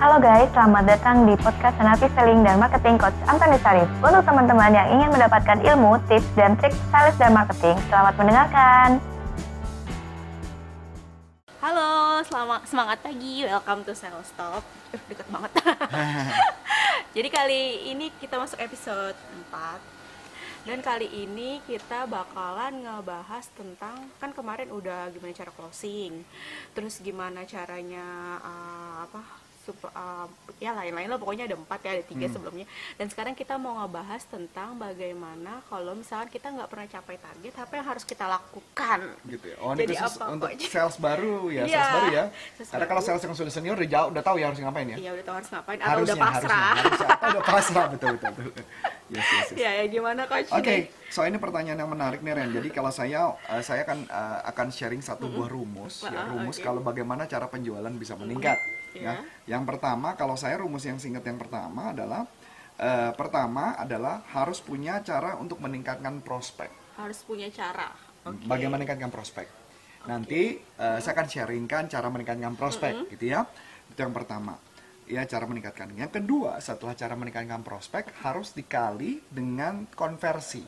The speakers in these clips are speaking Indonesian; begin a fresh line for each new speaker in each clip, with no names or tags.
Halo guys, selamat datang di podcast Senapi Selling dan Marketing Coach Antoni Sarif. Untuk teman-teman yang ingin mendapatkan ilmu, tips, dan trik sales dan marketing, selamat mendengarkan.
Halo, selamat semangat pagi. Welcome to Sales Talk. Uh, deket banget. Jadi kali ini kita masuk episode 4 dan kali ini kita bakalan ngebahas tentang kan kemarin udah gimana cara closing, terus gimana caranya uh, apa uh, ya lain-lain lah pokoknya ada empat ya ada tiga sebelumnya dan sekarang kita mau ngebahas tentang bagaimana kalau misalkan kita nggak pernah capai target apa yang harus kita lakukan
gitu ya. Oh, ini
Jadi apa
untuk
pokoknya.
sales baru ya,
Iya,
sales baru ya.
sales
Karena kalau sales yang sudah senior udah jauh udah tahu ya harus ngapain ya.
Iya udah tahu harus ngapain atau udah pasrah
harusnya, harusnya. Atau udah pasrah betul betul. betul. Yes, yes, yes.
ya, ya gimana coach
Oke,
nih?
so ini pertanyaan yang menarik nih Ren. Jadi kalau saya eh, saya kan eh, akan sharing satu buah rumus, ya
Ah,
rumus
oke.
kalau bagaimana cara penjualan bisa meningkat.
Iya.
Ya. Yang pertama kalau saya rumus yang singkat yang pertama adalah eh, pertama adalah harus punya cara untuk meningkatkan prospek.
harus punya cara Oke.
Bagaimana meningkatkan prospek. Nanti eh, saya akan sharingkan cara meningkatkan prospek, gitu ya. Itu yang pertama. Ya cara meningkatkan. Yang kedua, setelah cara meningkatkan prospek harus dikali dengan konversi,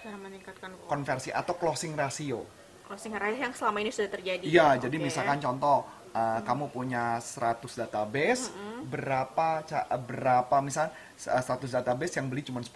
cara meningkatkan
konversi atau closing ratio.
closing rate yang selama ini sudah terjadi
Iya, jadi
Oke.
misalkan contoh eh, kamu punya 100 database, berapa ca- berapa misal 100 database yang beli cuma 10.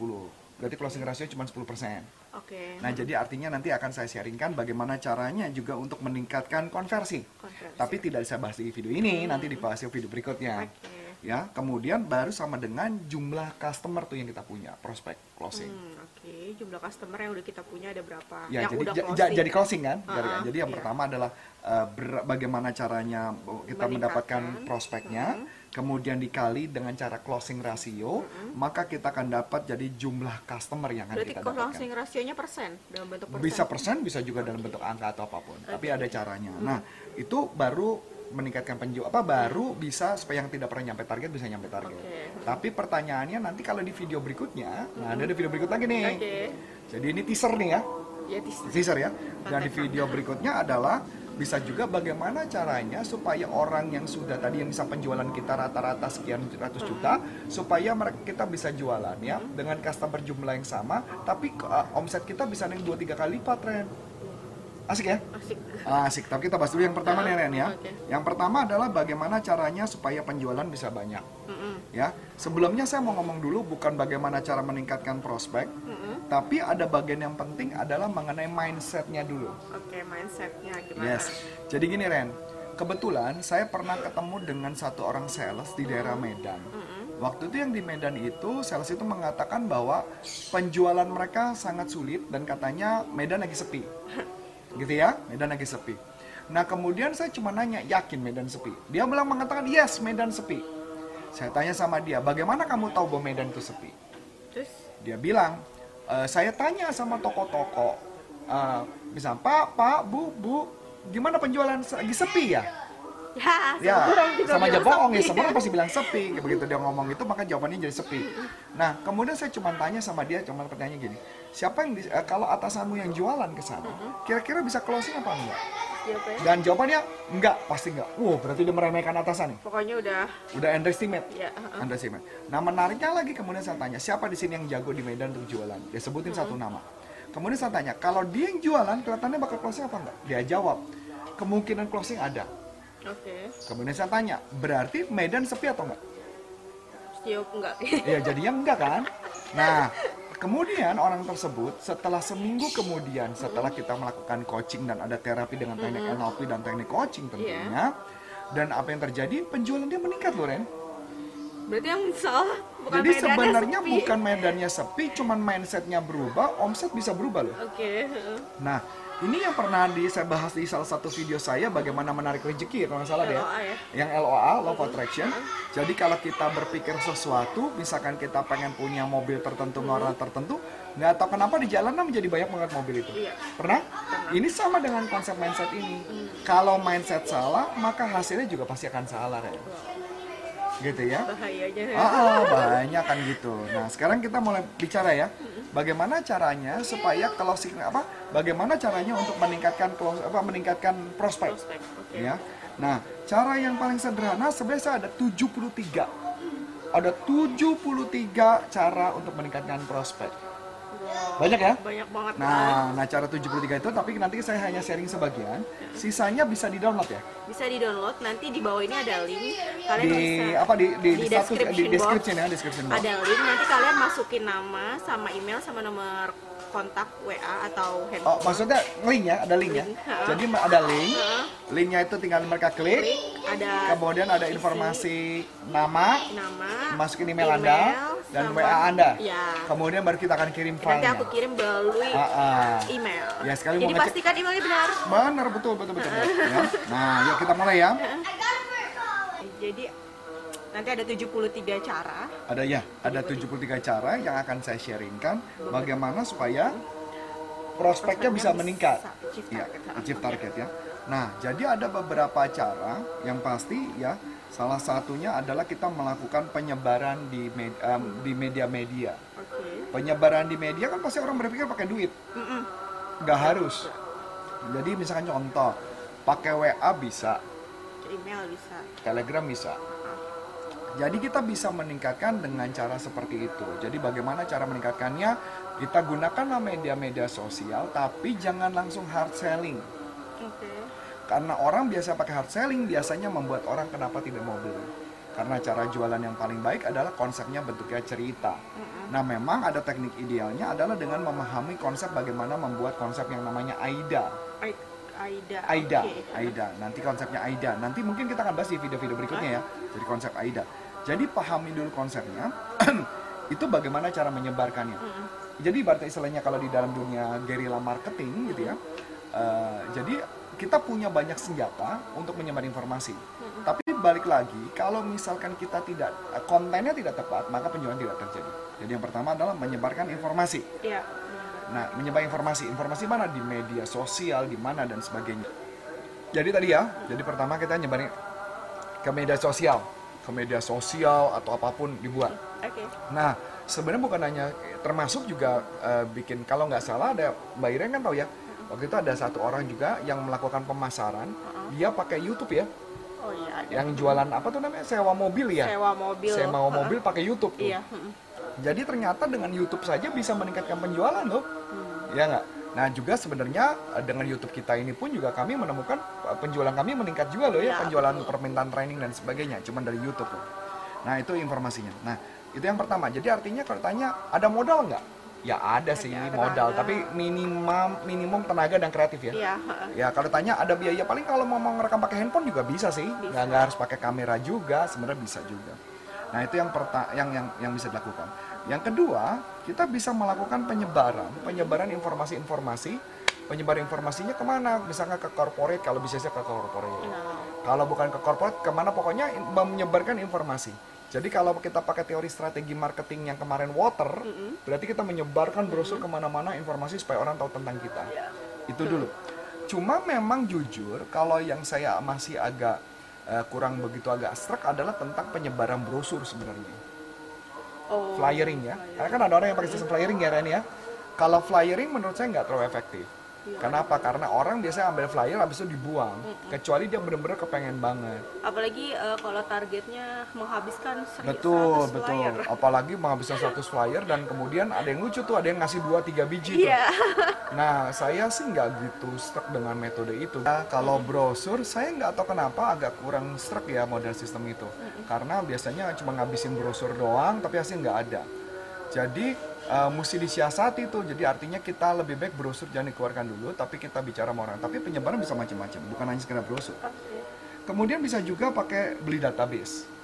Berarti closing ratio cuma 10%.
oke
Nah, jadi artinya nanti akan saya sharingkan bagaimana caranya juga untuk meningkatkan konversi.
Konversi.
Tapi tidak saya bahas di video ini, nanti dibahas di video berikutnya.
Oke.
Ya, kemudian baru sama dengan jumlah customer tuh yang kita punya, prospek closing.
Hmm, oke. Jumlah customer yang udah kita punya ada berapa?
Ya,
yang
jadi
udah closing
ja- jadi closing kan?
Ah,
Jadi,
ah,
jadi yang
iya.
pertama adalah uh, ber- bagaimana caranya uh, kita mendapatkan prospeknya, kemudian dikali dengan cara closing ratio, maka kita akan dapat jadi jumlah customer yang akan
berarti
kita dapatkan.
closing rasionya persen dalam bentuk persen
bisa persen? bisa juga dalam bentuk angka atau apa pun. Tapi ada caranya. Nah itu baru meningkatkan penjual apa baru bisa supaya yang tidak pernah nyampe target bisa nyampe target.
Oke.
tapi pertanyaannya nanti kalau di video berikutnya nah ada di video berikut lagi nih.
Oke.
Jadi ini teaser nih ya.
Ya tis-
teaser ya. Dan di video berikutnya adalah bisa juga bagaimana caranya supaya orang yang sudah tadi yang bisa penjualan kita rata-rata sekian ratus juta supaya mereka kita bisa jualan ya dengan customer jumlah yang sama. Tapi uh, omset kita bisa naik 2 3 kali lipat Ren. Asik ya?
asik
Ah, Asik, tapi kita bahas dulu yang pertama nih Ren ya.
Oke.
Yang pertama adalah bagaimana caranya supaya penjualan bisa banyak.
Mm-mm.
Ya, sebelumnya saya mau ngomong dulu bukan bagaimana cara meningkatkan prospek,
Mm-mm.
tapi ada bagian yang penting adalah mengenai mindsetnya dulu.
oke mindsetnya gimana
Yes. Jadi gini Ren, kebetulan saya pernah ketemu dengan satu orang sales di daerah Medan. Waktu itu yang di Medan itu sales itu mengatakan bahwa penjualan mereka sangat sulit dan katanya Medan lagi sepi. Gitu ya, Medan lagi sepi. Nah kemudian saya cuma nanya, yakin Medan sepi? Dia bilang mengatakan yes Medan sepi. Saya tanya sama dia, bagaimana kamu tahu bahwa Medan itu sepi?
terus
dia bilang "E, saya tanya sama toko-toko eh, misal pak pak bu bu gimana penjualan lagi sepi ya
ya
ya
sama orang juga
sama aja bohong ya semua pasti bilang sepi begitu dia ngomong itu maka jawabannya jadi sepi nah kemudian saya cuma tanya sama dia cuma pertanyaan gini siapa yang eh, kalau atasanmu yang jualan ke sana kira-kira bisa closing apa enggak
ya?
dan jawabannya enggak pasti enggak wow berarti dia meremehkan atasan nih
pokoknya udah
udah underestimate
ya uh-uh.
underestimate. Nah menariknya lagi kemudian saya tanya siapa di sini yang jago di Medan untuk jualan? Dia sebutin satu nama. Kemudian saya tanya kalau dia yang jualan kelihatannya bakal closing apa enggak? Dia jawab kemungkinan closing ada.
Oke
Kemudian saya tanya berarti Medan sepi atau enggak?
Jawab enggak
Ya jadinya enggak kan? Nah kemudian orang tersebut setelah seminggu kemudian setelah kita melakukan coaching dan ada terapi dengan teknik NLP dan teknik coaching tentunya dan apa yang terjadi penjualan dia meningkat loh Ren.
Berarti yang salah bukan
Jadi sebenarnya
sepi.
bukan medannya sepi, cuman mindsetnya berubah, omset bisa berubah loh.
oke heeh.
Nah, ini yang pernah di, saya bahas di salah satu video saya bagaimana menarik rezeki kalau nggak salah deh.
LOA ya.
Yang LOA, Law of Attraction. Jadi kalau kita berpikir sesuatu, misalkan kita pengen punya mobil tertentu, warna tertentu, nggak tahu kenapa di jalanan menjadi banyak banget mobil itu.
Iya.
Pernah? Ini sama dengan konsep mindset ini. Kalau mindset salah, maka hasilnya juga pasti akan salah ya. Gitu ya.
bahayanya ya.
Ah, ah, banyak kan gitu. Nah, sekarang kita mulai bicara ya. Bagaimana caranya supaya closing apa? Bagaimana caranya untuk meningkatkan close apa meningkatkan prospek?
prospek oke
Ya. Nah, cara yang paling sederhana sebenarnya ada 73. Ada 73 cara untuk meningkatkan prospek. Banyak ya?
Banyak banget.
Nah, nah cara 73 itu tapi nanti saya hanya sharing sebagian. Sisanya bisa di-download ya.
Bisa di-download. Nanti di bawah ini ada link. Kalian
Di
bisa
apa di di, di, status-
description
di
box.
description ya, description box.
Ada link. Nanti kalian masukin nama sama email sama nomor kontak WA atau
Oh,
handphone.
maksudnya link ya, ada link ya.
Link, ha.
Jadi ada link.
Ha.
Linknya itu tinggal mereka klik.
Klik, ada
Kemudian ada
isi
informasi nama,
nama,
masukin email, Anda dan
sama-
WA Anda.
Ya.
Kemudian baru kita akan kirim
Nanti
filenya.
aku kirim melalui
Ah, ah.
email.
Ya, sekali
Jadi
ngecek-
pastikan emailnya benar.
Benar betul betul betul. betul. Ya. Nah, yuk kita mulai ya.
Jadi nanti ada 73 cara.
Ada ya, ada 73 cara yang akan saya sharingkan bagaimana supaya prospeknya bisa meningkat.
achieve
Ya, achieve target ya. Nah, jadi ada beberapa cara yang pasti ya. Salah satunya adalah kita melakukan penyebaran di med- em, di media-media.
Oke.
Penyebaran di media kan pasti orang berpikir pakai duit.
Mm-mm.
Nggak harus. Jadi misalkan contoh, pakai WA bisa,
Email bisa.
Telegram bisa. Jadi kita bisa meningkatkan dengan cara seperti itu. Jadi bagaimana cara meningkatkannya? Kita gunakanlah media-media sosial, tapi jangan langsung hard selling.
Oke.
Karena orang biasa pakai hard selling, biasanya membuat orang kenapa tidak mau beli. Karena cara jualan yang paling baik adalah konsepnya bentuknya cerita. Nah memang ada teknik idealnya adalah dengan memahami konsep bagaimana membuat konsep yang namanya AIDA.
Ai- Aida.
AIDA,
Oke.
AIDA. Nanti konsepnya AIDA. Nanti mungkin kita akan bahas di video-video berikutnya ya. Jadi konsep AIDA. Jadi pahami dulu konsepnya. itu bagaimana cara menyebarkannya.
Mm-mm.
Jadi ibaratnya istilahnya kalau di dalam dunia guerrilla marketing gitu ya. eh, jadi kita punya banyak senjata untuk menyebar informasi. Tapi balik lagi, kalau misalkan kita tidak eh, kontennya tidak tepat, maka penjualan tidak terjadi. Jadi yang pertama adalah menyebarkan informasi.
Iya.
Nah, menyebar informasi, informasi mana di media sosial, di mana dan sebagainya. Jadi tadi ya, jadi pertama kita nyebarin ke media sosial, ke media sosial atau apa pun dibuat.
Oke.
Nah, sebenarnya bukan hanya termasuk juga eh, bikin kalau nggak salah ada Mbak Irene kan tahu ya. Waktu itu ada satu orang juga yang melakukan pemasaran, dia pakai YouTube ya,
Oh iya. ada.
yang jualan apa tuh namanya sewa mobil ya.
Sewa mobil.
Sewa mobil pakai YouTube tuh.
Iya.
Jadi ternyata dengan YouTube saja bisa meningkatkan penjualan loh.
Hmm.
Ya nggak? Nah juga sebenarnya eh, dengan YouTube kita ini pun juga kami menemukan eh, penjualan kami meningkat juga loh ya,
Ya,
penjualan permintaan training dan sebagainya, cuman dari YouTube loh. Nah itu informasinya. Nah itu yang pertama. Jadi artinya kalau tanya ada modal nggak? Ya ada sih
Ada,
modal,
tenaga.
tapi minimum minimum tenaga dan kreatif ya.
Iya. heeh.
Ya kalau tanya ada biaya paling kalau mau ngerekam pakai handphone juga bisa sih, nggak nggak harus pakai kamera juga, sebenarnya bisa juga. Nah itu yang perta yang yang yang bisa dilakukan. Yang kedua kita bisa melakukan penyebaran, penyebaran informasi-informasi, penyebaran informasinya ke mana? Misalnya ke corporate kalau bisa sih ke corporate.
Nah,
Kalau bukan ke corporate ke mana? Pokoknya menyebarkan informasi. Jadi kalau kita pakai teori strategi marketing yang kemarin water, berarti kita menyebarkan brosur ke mana-mana informasi supaya orang tahu tentang kita. Itu dulu. Cuma memang jujur, kalau yang saya masih agak eh, kurang begitu agak struck adalah tentang penyebaran brosur sebenarnya.
Oh.
Flyering ya. Karena kan ada orang yang pakai sistem flyering ya Ren ya. Kalau flyering menurut saya nggak terlalu efektif.
Iya.
Kenapa? Karena orang biasanya ambil flyer habis itu dibuang. Kecuali dia bener-bener kepengen banget.
Apalagi eh, kalau targetnya menghabiskan 100
Betul,
100
betul.
flyer.
Apalagi menghabiskan 100 flyer dan kemudian ada yang lucu tuh, ada yang ngasih 2 3 biji tuh.
Iya.
Nah, saya sih nggak gitu struck dengan metode itu. Nah, kalau brosur, saya nggak tahu kenapa agak kurang struck ya model sistem itu. Karena biasanya cuma ngabisin brosur doang, tapi hasil nggak ada. Jadi, eh, mesti disiasati tuh. Jadi artinya kita lebih baik brosur jangan dikeluarkan dulu, tapi kita bicara sama orang. Tapi penyebaran bisa macam-macam, bukan hanya sekedar brosur. Kemudian bisa juga pakai beli database.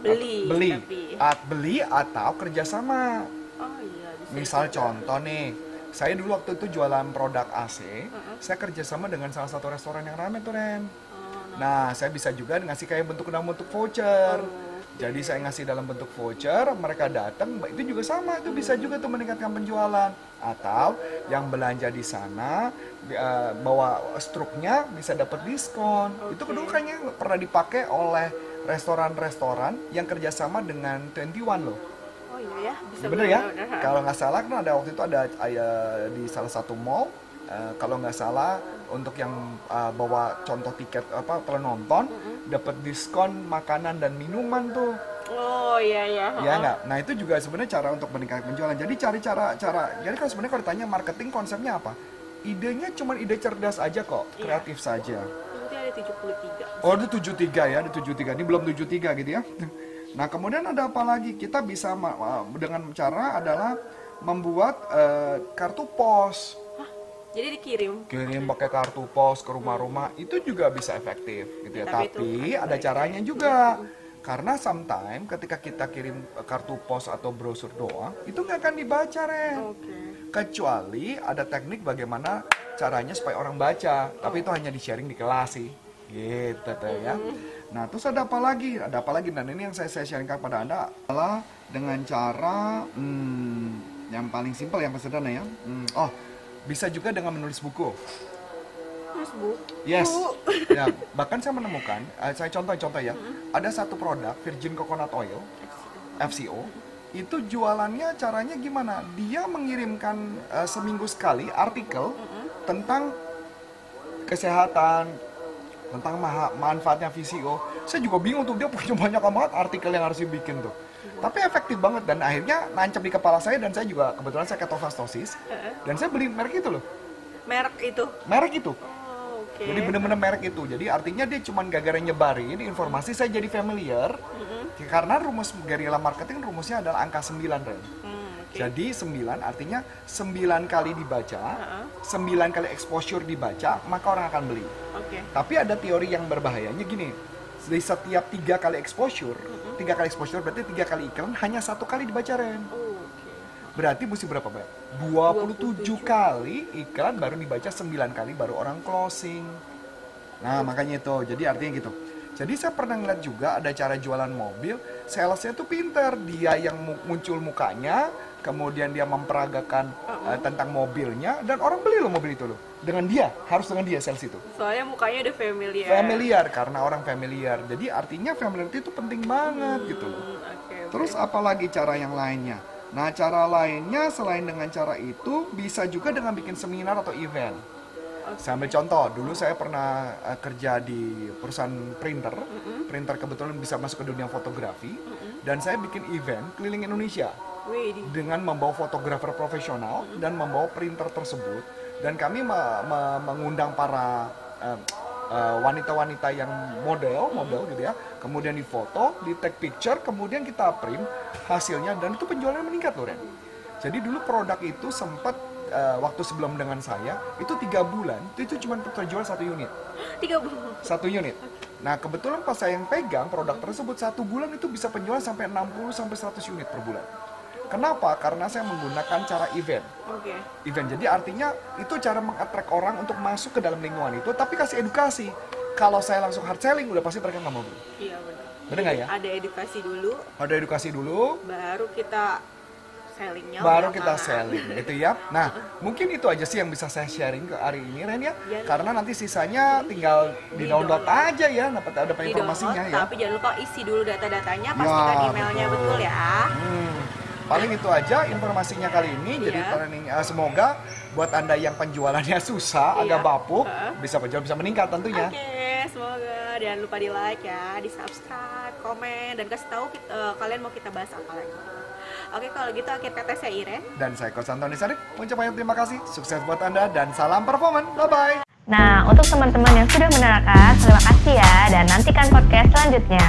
Beli.
beli,
Tapi.
At- beli atau kerjasama.
Oh iya. bisa
Misal contoh nih, saya dulu waktu itu jualan produk AC, saya kerjasama dengan salah satu restoran yang ramai tuh Ren.
Oh,
Nah, saya bisa juga ngasih kayak bentuk dalam bentuk voucher.
Oh,
Jadi saya ngasih dalam bentuk voucher, mereka datang, itu juga sama, itu bisa juga tuh meningkatkan penjualan. Atau yang belanja di sana eh, bawa struknya bisa dapat diskon. Itu kedua kayaknya pernah dipakai oleh restoran-restoran yang kerjasama dengan 21 loh.
Oh iya ya. Bisa
Bener ya? Kalau nggak salah kan ada waktu itu ada eh, di salah satu mall eh, kalau nggak salah untuk yang eh, bawa contoh tiket apa penonton dapat diskon makanan dan minuman tuh
Oh iya iya.
ya nggak nah itu juga sebenarnya cara untuk meningkatkan penjualan jadi cari cara cara jadi kalau sebenarnya kalau ditanya marketing konsepnya apa idenya cuma ide cerdas aja kok
Iya.
kreatif saja
Nanti ada 73.
Oh, itu 73 ya, ada 73. Ini belum 73 gitu ya. Nah, kemudian ada apa lagi? Kita bisa dengan cara adalah membuat eh, kartu pos.
Jadi dikirim.
Kirim pakai kartu pos ke rumah-rumah itu juga bisa efektif gitu ya.
Tapi
Tapi,
itu
ada caranya juga. Karena sometimes ketika kita kirim kartu pos atau brosur doang, itu nggak akan dibaca, Ren.
Oke.
Kecuali ada teknik bagaimana caranya supaya orang baca, tapi itu hanya di sharing di kelas sih. Gitu tuh ya. Nah, terus ada apa lagi? Ada apa lagi? Dan ini yang saya, saya sharingkan kepada Anda adalah dengan cara hmm, yang paling simpel, yang sederhana ya. Hmm, oh, bisa juga dengan menulis buku.
Mas Bu.
Yes.
Bu.
Ya, bahkan saya menemukan, eh, saya contoh-contoh ya, ada satu produk Virgin Coconut Oil, FCO, itu jualannya caranya gimana? Dia mengirimkan eh, seminggu sekali artikel tentang kesehatan, tentang manfaatnya VCO. Saya juga bingung tuh dia punya banyak banget artikel yang harus dibikin tuh. Tapi efektif banget dan akhirnya nancap di kepala saya dan saya juga kebetulan saya ketofastosis dan saya beli merek itu loh.
Merek itu.
Merek itu.
Oh, oke.
Jadi bener-bener merek itu. Jadi artinya dia cuman gara-gara nyebarin informasi saya jadi familiar. Karena rumus guerrilla marketing rumusnya adalah angka 9, Ren.
Hmm, oke.
Jadi 9 artinya 9 kali dibaca, 9 kali exposure dibaca, maka orang akan beli.
Oke.
Tapi ada teori yang berbahayanya gini. Di setiap tiga kali exposure, tiga kali exposure berarti tiga kali iklan hanya satu kali dibaca, Ren.
Oh, oke.
Berarti mesti berapa, Mbak? 27 kali iklan baru dibaca 9 kali baru orang closing. Nah, makanya itu. Jadi artinya gitu. Jadi saya pernah ngeliat juga ada cara jualan mobil, salesnya tuh pinter. Dia yang mu- muncul mukanya, kemudian dia memperagakan eh, tentang mobilnya, dan orang beli loh mobil itu loh. Dengan dia, harus dengan dia sales itu.
Soalnya mukanya udah familiar.
Familiar, karena orang familiar. Jadi artinya familiarity itu penting banget gitu loh.
Hmm, oke.
Terus apalagi cara yang lainnya? Nah, cara lainnya selain dengan cara itu bisa juga dengan bikin seminar atau event. Saya ambil contoh, dulu saya pernah eh, kerja di perusahaan printer. Printer kebetulan bisa masuk ke dunia fotografi dan saya bikin event keliling Indonesia dengan membawa fotografer profesional dan membawa printer tersebut dan kami me- me- mengundang para eh, eh, wanita-wanita yang model model gitu ya kemudian difoto di take picture kemudian kita print hasilnya dan itu penjualannya meningkat loh Ren jadi dulu produk itu sempat eh, waktu sebelum dengan saya itu tiga bulan itu cuma terjual satu unit
tiga bulan.
satu unit. Nah kebetulan pas saya yang pegang produk tersebut satu bulan itu bisa penjualan sampai 60 sampai 100 unit per bulan. Kenapa? Karena saya menggunakan cara event.
Oke.
Event jadi artinya itu cara mengattract orang untuk masuk ke dalam lingkungan itu, tapi kasih edukasi. Kalau saya langsung hard selling, udah pasti mereka nggak mau beli.
Iya benar.
Bener nggak ya?
Ada edukasi dulu,
Ada edukasi dulu,
baru kita sellingnya.
baru kita selling gitu ya. Nah, mungkin itu aja sih yang bisa saya sharing ke hari ini Ren ya.
Iya.
Karena nanti sisanya tinggal di download aja ya, dapat ada informasinya
download,
ya.
Tapi jangan lupa isi dulu data-datanya, pastikan
Ya,
emailnya
betul.
betul ya.
Hmm, paling itu aja informasinya kali ini. Jadi
Iya.
training eh, semoga buat anda yang penjualannya susah,
Iya.
agak bapuk,
Heeh.
bisa penjualan bisa meningkat tentunya.
Oke, semoga jangan lupa di like ya, di subscribe, komen, dan kasih tahu kita- eh, kalian mau kita bahas apa lagi. Oke, kalau gitu akhir kata saya Iren.
Dan saya Coach Antoni Sarif, mengucapkan terima kasih, sukses buat anda dan salam performan. Bye bye.
Nah, untuk teman-teman yang sudah menerangkan, terima kasih ya dan nantikan podcast selanjutnya.